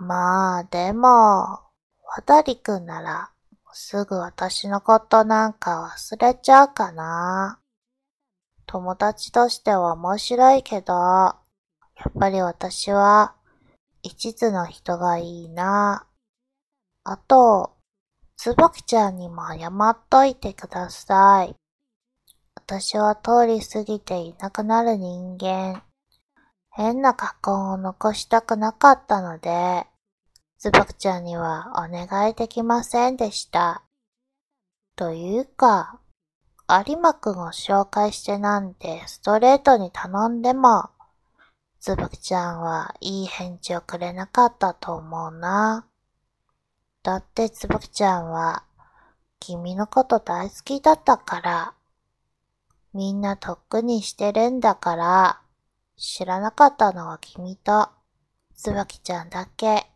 まあ、でも、わたりくんなら、すぐ私のことなんか忘れちゃうかな。友達としては面白いけど、やっぱり私は、一途の人がいいな。あと、つばきちゃんにも謝っといてください。私は通り過ぎていなくなる人間。変な過去を残したくなかったので、つばきちゃんにはお願いできませんでした。というか、有馬くんを紹介してなんてストレートに頼んでも、つばきちゃんはいい返事をくれなかったと思うな。だってつばきちゃんは、君のこと大好きだったから、みんなとっくにしてるんだから、知らなかったのは君と、つばきちゃんだけ。